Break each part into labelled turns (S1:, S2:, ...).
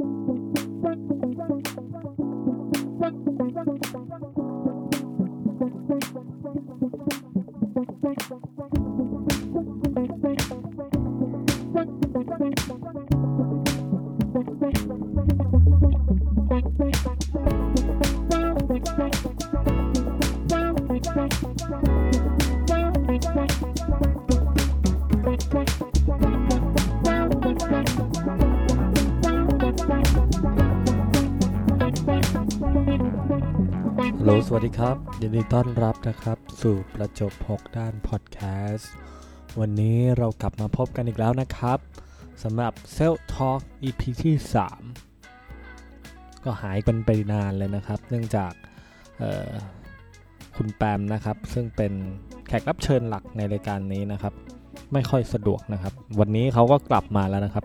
S1: ฮัล ลสวัสดีครับยินดีต้อนรับนะครับ สู่ประจบ 6 ด้านพอดแคสต์วันนี้เรากลับมาพบกันอีกแล้วนะครับสำหรับ s e l f Talk EP ที่ 3 ก็หายกันไปนานเลยนะครับ เนื่องจากคุณแปมนะครับ ซึ่งเป็นแขกรับเชิญหลักในรายการนี้นะครับ ไม่ค่อยสะดวกนะครับ วันนี้เขาก็กลับมาแล้วนะครับ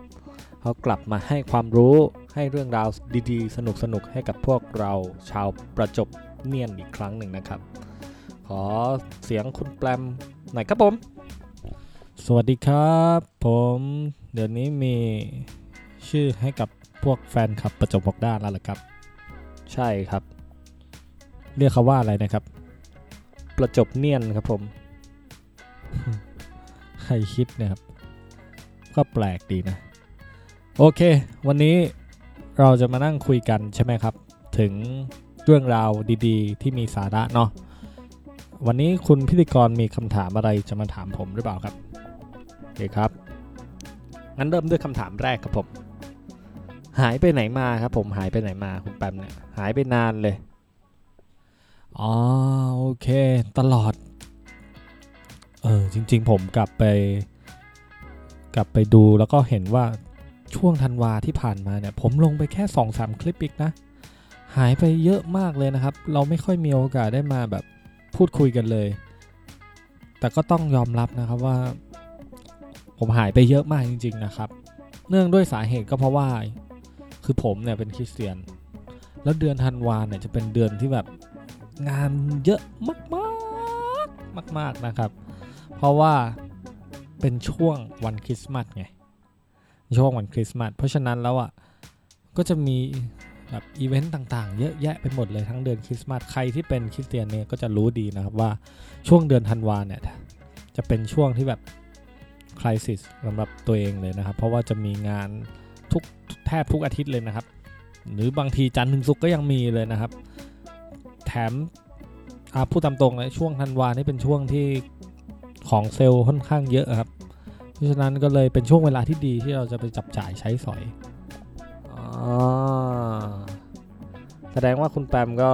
S1: เขากลับมาให้ความรู้ให้เรื่องราวดีๆ สนุกๆให้กับพวกเราชาวประจบ เนียนอีกครั้งหนึ่งนะครับ ขอเสียงคุณแปมหน่อยครับผม สวัสดีครับ ผมเดี๋ยวนี้มีชื่อให้กับพวกแฟนคลับประจบหกด้านแล้วหรอครับ ใช่ครับ เรียกเขาว่าอะไรนะครับ ประจบเนียนครับผม ใครคิดนะครับ ก็แปลกดีนะ โอเค วันนี้เราจะมานั่งคุยกันใช่ไหมครับ ถึง เรื่องราวดีๆ ที่มีสาระเนาะวันนี้คุณพิธีกรมีคำถามอะไรจะมาถามผมหรือเปล่าครับโอเคครับ งั้นเริ่มด้วยคำถามแรกครับผม หายไปไหนมาครับ ผมหายไปไหนมาคุณแปมเนี่ยหายไปนานเลยอ๋อโอเค ตลอด เออจริง ๆ ผมกลับไป กลับไปดูแล้วก็เห็นว่าช่วงธันวาที่ผ่านมาเนี่ย ผมลงไปแค่2อสคลิปอีกนะ หายไปเยอะมากเลยนะครับ เราไม่ค่อยมีโอกาสได้มาแบบพูดคุยกันเลย แต่ก็ต้องยอมรับนะครับว่า ผมหายไปเยอะมากจริง ๆนะครับ เนื่องด้วยสาเหตุก็เพราะว่า คือผมเนี่ยเป็นคริสเตียน แล้วเดือนธันวาเนี่ยจะเป็นเดือนที่แบบงานเยอะมากๆมาก ๆนะครับ เพราะว่าเป็นช่วงวันคริสต์มาสไงช่วงวันคริสต์มาสเพราะฉะนั้นแล้วอะก็จะมี แบบอีเวนต์ต่างๆ เยอะแยะไปหมดเลยทั้งเดือนคริสต์มาสใครที่เป็นคริสเตียนเนี่ยก็จะรู้ดีนะครับว่าช่วงเดือนธันวาเนี่ยจะเป็นช่วงที่แบบคริสิสสำหรับตัวเองเลยนะครับ เพราะว่าจะมีงานทุกแทบทุกอาทิตย์เลยนะครับ หรือบางทีจันทร์ถึงศุกร์ก็ยังมีเลยนะครับ แถมพูดตามตรงเลยช่วงธันวานี่เป็นช่วงที่ของเซลล์ค่อนข้างเยอะครับ เพราะฉะนั้นก็เลยเป็นช่วงเวลาที่ดีที่เราจะไปจับจ่ายใช้สอย แสดงว่าคุณแปมก็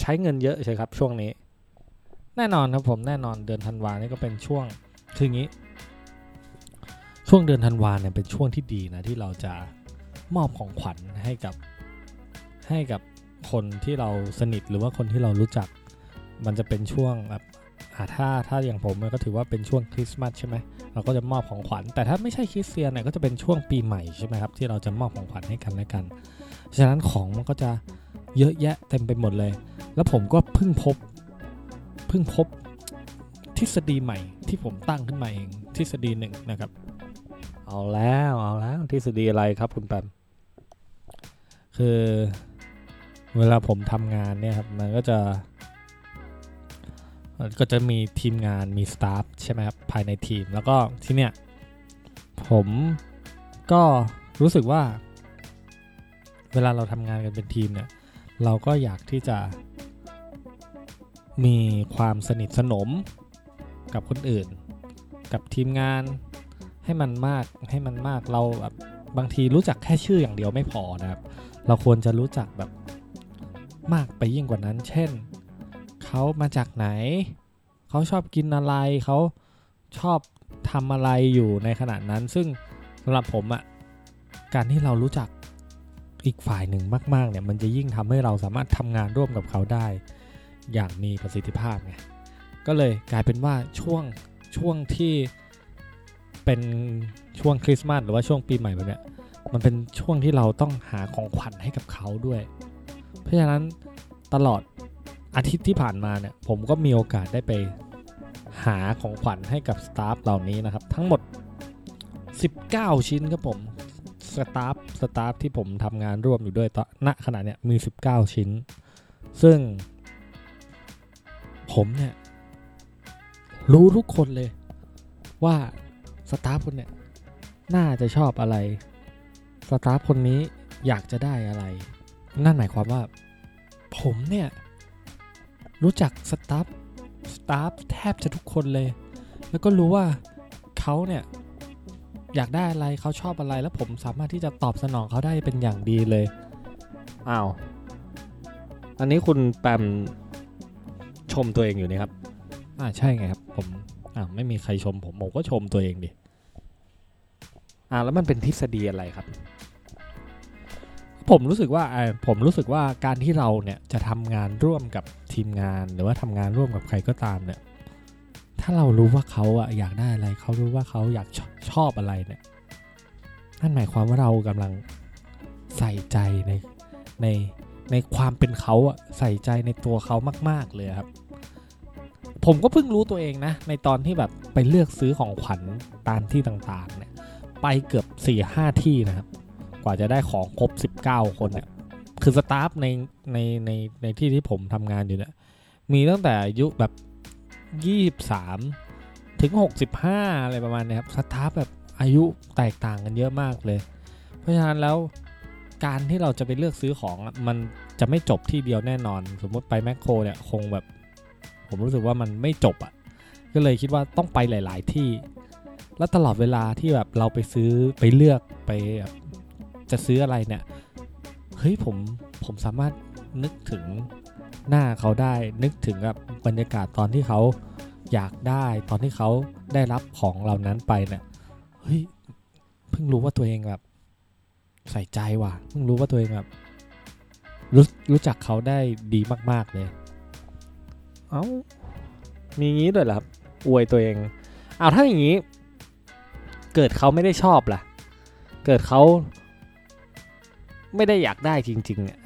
S1: ใช้เงินเยอะใช่ครับ ช่วงนี้ แน่นอนครับผมแน่นอนเดือนธันวานี่ก็เป็นช่วงคืออย่างนี้ ช่วงเดือนธันวาเนี่ยเป็นช่วงที่ดีนะที่เราจะมอบของขวัญให้กับให้กับคนที่เราสนิทหรือว่าคนที่เรารู้จัก มันจะเป็นช่วงแบบถ้าถ้าอย่างผมก็ถือว่าเป็นช่วงคริสต์มาสใช่ไหม เราก็จะมอบของขวัญ แต่ถ้าไม่ใช่คริสเตียนเนี่ยก็จะเป็นช่วงปีใหม่ใช่ไหมครับที่เราจะมอบของขวัญให้กันและกัน ฉะนั้นของมันก็จะเยอะแยะเต็มไปหมดเลย แล้วผมก็เพิ่งพบเพิ่งพบทฤษฎีใหม่ที่ผมตั้งขึ้นมาเองทฤษฎีหนึ่งนะครับ เอาแล้วเอาแล้วทฤษฎีอะไรครับคุณแปมคือเวลาผมทำงานเนี่ยครับมันก็จะ ก็จะมีทีมงานมีสตาฟใช่ไหมครับภายในทีม แล้วก็ที่เนี้ยผมก็รู้สึกว่า เวลาเราทำงานกันเป็นทีมเนี่ย เราก็อยากที่จะ มีความสนิทสนมกับคนอื่น กับทีมงานให้มันมากให้มันมากเราแบบบางทีรู้จักแค่ชื่ออย่างเดียวไม่พอนะครับ เราควรจะรู้จักแบบมากไปยิ่งกว่านั้น เช่น เขามาจากไหน เขาชอบกินอะไร เขาชอบทำอะไรอยู่ในขณะนั้น ซึ่งสำหรับผมอะการที่เรารู้จักอีกฝ่ายหนึ่งมาก ๆ เนี่ย มันจะยิ่งทำให้เราสามารถทำงานร่วมกับเขาได้ อย่างมีประสิทธิภาพไง ก็เลยกลายเป็นว่าช่วงช่วงที่เป็นช่วงคริสต์มาสหรือว่าช่วงปีใหม่แบบเนี้ยมันเป็นช่วงที่เราต้องหาของขวัญให้กับเขาด้วย เพราะฉะนั้นตลอด อาทิตย์ที่ผ่านมาเนี่ยผมก็มีโอกาสได้ไปหาของขวัญให้กับสตาฟเหล่านี้นะครับ ทั้งหมด 19 ชิ้นครับผมสตาฟสตาฟที่ผมทำงานร่วมอยู่ด้วยตอนณขณะเนี้ยมี 19 ชิ้น ซึ่ง ผมเนี่ย รู้ทุกคนเลย ว่าสตาฟคนเนี่ยน่าจะชอบอะไรสตาฟคนนี้อยากจะได้อะไร นั่นหมายความว่า ผมเนี่ย รู้จักสตาฟสตาฟแทบจะทุกคนเลย แล้วก็รู้ว่าเขาเนี่ยอยากได้อะไรเขาชอบอะไรแล้วผมสามารถที่จะตอบสนองเขาได้เป็นอย่างดีเลยอ้าวอันนี้คุณแปมชมตัวเองอยู่นี่ครับ อ่าใช่ไงครับ ผมอ่าไม่มีใครชมผมผมก็ชมตัวเองดิ อ่าแล้วมันเป็นทฤษฎีอะไรครับ ผมรู้สึกว่าอ่าผมรู้สึกว่าการที่เราเนี่ยจะทำงานร่วมกับ ทีมงาน หรือว่าทำงานร่วมกับใครก็ตามเนี่ย ถ้าเรารู้ว่าเขาอะอยากได้อะไร เขารู้ว่าเขาอยากชชอบอะไรเนี่ยนั่นหมายความว่าเรากำลังใส่ใจในในในความเป็นเขาอะใส่ใจในตัวเขามาก ๆเลยครับ ผมก็เพิ่งรู้ตัวเองนะ ในตอนที่แบบไปเลือกซื้อของขวัญตามที่ต่างๆ เนี่ย ไปเกือบ4ี่ห้าที่นะครับ กว่าจะได้ของครบ 19 คนเนี่ย คือสตาฟในในในในที่ที่ผมทำงานอยู่เนี่ยมีตั้งแต่อายุแบบ23ถึง65อะไรประมาณนี้ครับสตาฟแบบอายุแตกต่างกันเยอะมากเลย เพราะฉะนั้นแล้วการที่เราจะไปเลือกซื้อของอะมันจะไม่จบที่เดียวแน่นอน สมมติไปแมคโครเนี่ยคงแบบ ผมรู้สึกว่ามันไม่จบอะ่ะ ก็เลยคิดว่าต้องไปหลาย ๆ ที่ แล้วตลอดเวลาที่แบบเราไปซื้อไปเลือกไปแบบจะซื้ออะไรเนี่ย เฮ้ยผมผมสามารถนึกถึงหน้าเขาได้ นึกถึงแบบบรรยากาศตอนที่เขาอยากได้ ตอนที่เขาได้รับของเหล่านั้นไปเนี่ยเฮ้ยเพิ่งรู้ว่าตัวเองแบบใส่ใจว่ะเพิ่งรู้ว่าตัวเองแบบรู้รู้จักเขาได้ดีมาก ๆ เลย เอา้า มีงี้ด้วยเหรอครับ อวยตัวเอง เอาถ้าอย่างนี้ เกิดเขาไม่ได้ชอบล่ะ เกิดเขา ไม่ได้อยากได้จริงๆเนี่ย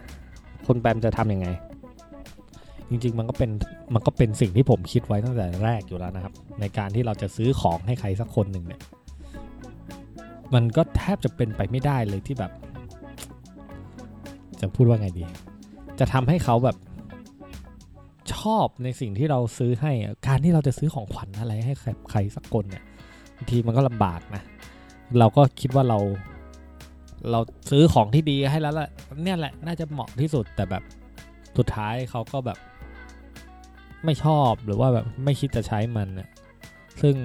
S1: คนแปมจะทำยังไง จริงๆมันก็เป็นมันก็เป็นสิ่งที่ผมคิดไว้ตั้งแต่แรกอยู่แล้วนะครับ ในการที่เราจะซื้อของให้ใครสักคนหนึ่งเนี่ยมันก็แทบจะเป็นไปไม่ได้เลยที่แบบ จะพูดว่าไงดี จะทำให้เขาแบบชอบในสิ่งที่เราซื้อให้การที่เราจะซื้อของขวัญอะไรให้ใครใครสักคนเนี่ยบางทีมันก็ลำบากนะ เราก็คิดว่าเรา เราซื้อของที่ดีให้แล้วแหละเนี่ยแหละน่าจะเหมาะที่สุดแต่แบบสุดท้ายเขาก็แบบ ไม่ชอบหรือว่าแบบไม่คิดจะใช้มันซึ่ง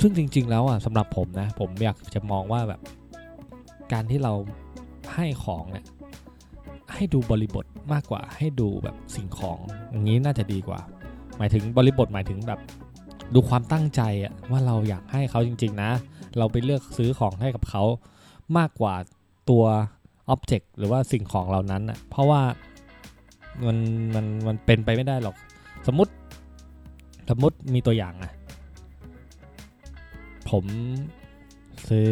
S1: ซึ่งจริง ๆ แล้วอะสำหรับผมนะ ผมอยากจะมองว่าแบบ การที่เราให้ของเนี่ยให้ดูบริบทมากกว่า ให้ดูแบบสิ่งของอย่างนี้น่าจะดีกว่า หมายถึงบริบทหมายถึงแบบ ดูความตั้งใจอะว่าเราอยากให้เขาจริง ๆ นะ เราไปเลือกซื้อของให้กับเขามากกว่าตัวอ็อบเจกต์หรือว่าสิ่งของเหล่านั้นอะเพราะว่ามันมันมันเป็นไปไม่ได้หรอก สมมติสมมติมีตัวอย่างอะผมซื้อ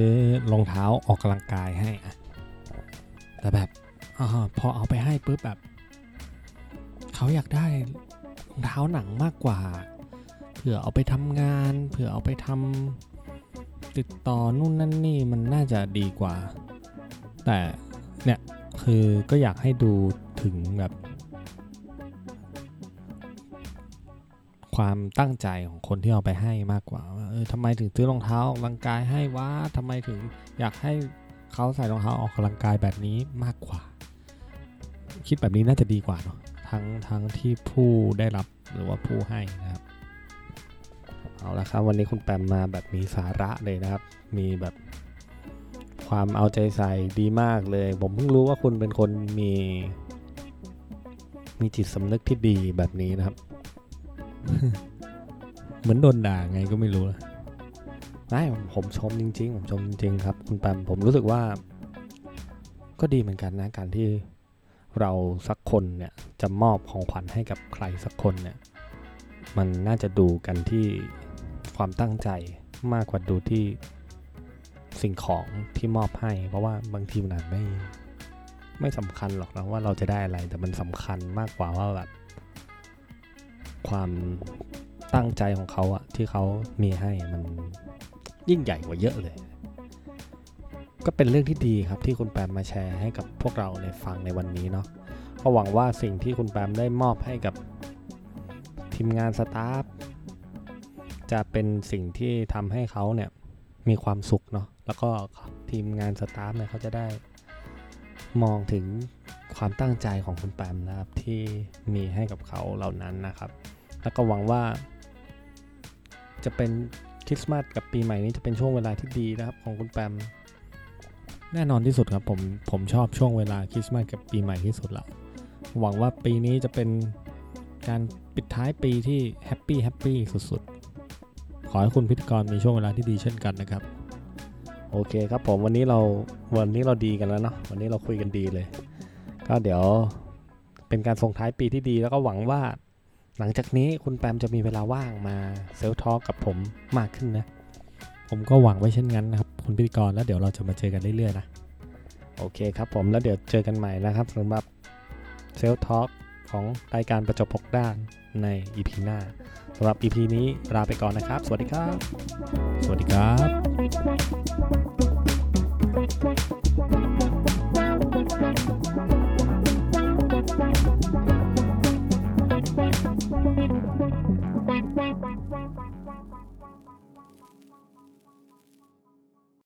S1: รองเท้าออกกำลังกายให้อะแต่แบบอพอเอาไปให้ปุ๊บแบบ เขาอยากได้รองเท้าหนังมากกว่า เผื่อเอาไปทำงาน เผื่อเอาไปทำ ติดต่อนู่นนั่นนี่มันน่าจะดีกว่า แต่เนี่ยคือก็อยากให้ดูถึงแบบ ความตั้งใจของคนที่เอาไปให้มากกว่าว่าเออทำไมถึงซื้อรองเท้าออกกำลังกายให้วะทำไมถึงอยากให้เขาใส่รองเท้าออกกำลังกายแบบนี้มากกว่า คิดแบบนี้น่าจะดีกว่าเนาะทั้งทั้งที่ผู้ได้รับหรือว่าผู้ให้นะครับ เอาละครับวันนี้คุณแปมมาแบบมีสาระเลยนะครับ มีแบบความเอาใจใส่ดีมากเลย ผมเพิ่งรู้ว่าคุณเป็นคนมี มีจิตสำนึกที่ดีแบบนี้นะครับ เหมือนโดนด่าไงก็ไม่รู้นะไม่ผมชมจริง ๆ ผมชมจริง ๆ ครับ คุณแปมผมรู้สึกว่า ก็ดีเหมือนกันนะการที่เราสักคนเนี่ยจะมอบของขวัญให้กับใครสักคนเนี่ยมันน่าจะดูกันที่ ความตั้งใจมากกว่าดูที่สิ่งของที่มอบให้ เพราะว่าบางทีมันอาจไม่ไม่สำคัญหรอกนะว่าเราจะได้อะไรแต่มันสำคัญมากกว่าว่าแบบความตั้งใจของเขาอะที่เขามีให้มันยิ่งใหญ่กว่าเยอะเลย
S2: ก็เป็นเรื่องที่ดีครับที่คุณแปมมาแชร์ให้กับพวกเราในฟังในวันนี้เนาะก็หวังว่าสิ่งที่คุณแปมได้มอบให้กับทีมงานสตาฟ จะเป็นสิ่งที่ทำให้เขาเนี่ยมีความสุขเนาะแล้วก็ทีมงานสตาฟเนี่ยเขาจะได้มองถึงความตั้งใจของคุณแปมนะครับที่มีให้กับเขาเหล่านั้นนะครับ แล้วก็หวังว่า จะเป็นคริสต์มาสกับปีใหม่นี้จะเป็นช่วงเวลาที่ดีนะครับของคุณแปม
S1: แน่นอนที่สุดครับผมผมชอบช่วงเวลาคริสต์มาสกับปีใหม่ที่สุดละหวังว่าปีนี้จะเป็นการปิดท้ายปีที่happy happy สุด ขอให้คุณพิธีกรมีช่วงเวลาที่ดีเช่นกันนะครับ
S2: โอเคครับผมวันนี้เราวันนี้เราดีกันแล้วเนาะวันนี้เราคุยกันดีเลย ก็เดี๋ยวเป็นการส่งท้ายปีที่ดีแล้วก็หวังว่า หลังจากนี้คุณแปมจะมีเวลาว่างมาเซลทอ l k กับผมมากขึ้นนะ
S1: ผมก็หวังไว้เช่นนั้นนะครับคุณพิธีกรแล้วเดี๋ยวเราจะมาเจอกันเรื่อยๆนะ
S2: โอเคครับผมแล้วเดี๋ยวเจอกันใหม่นะครับสำหรับเซลทอ l k ของรายการประจบพกด้านใน EP หน้าสำหรับ EP นี้ลาไปก่อนนะครับ สวัสดีครับ
S1: สวัสดีครับ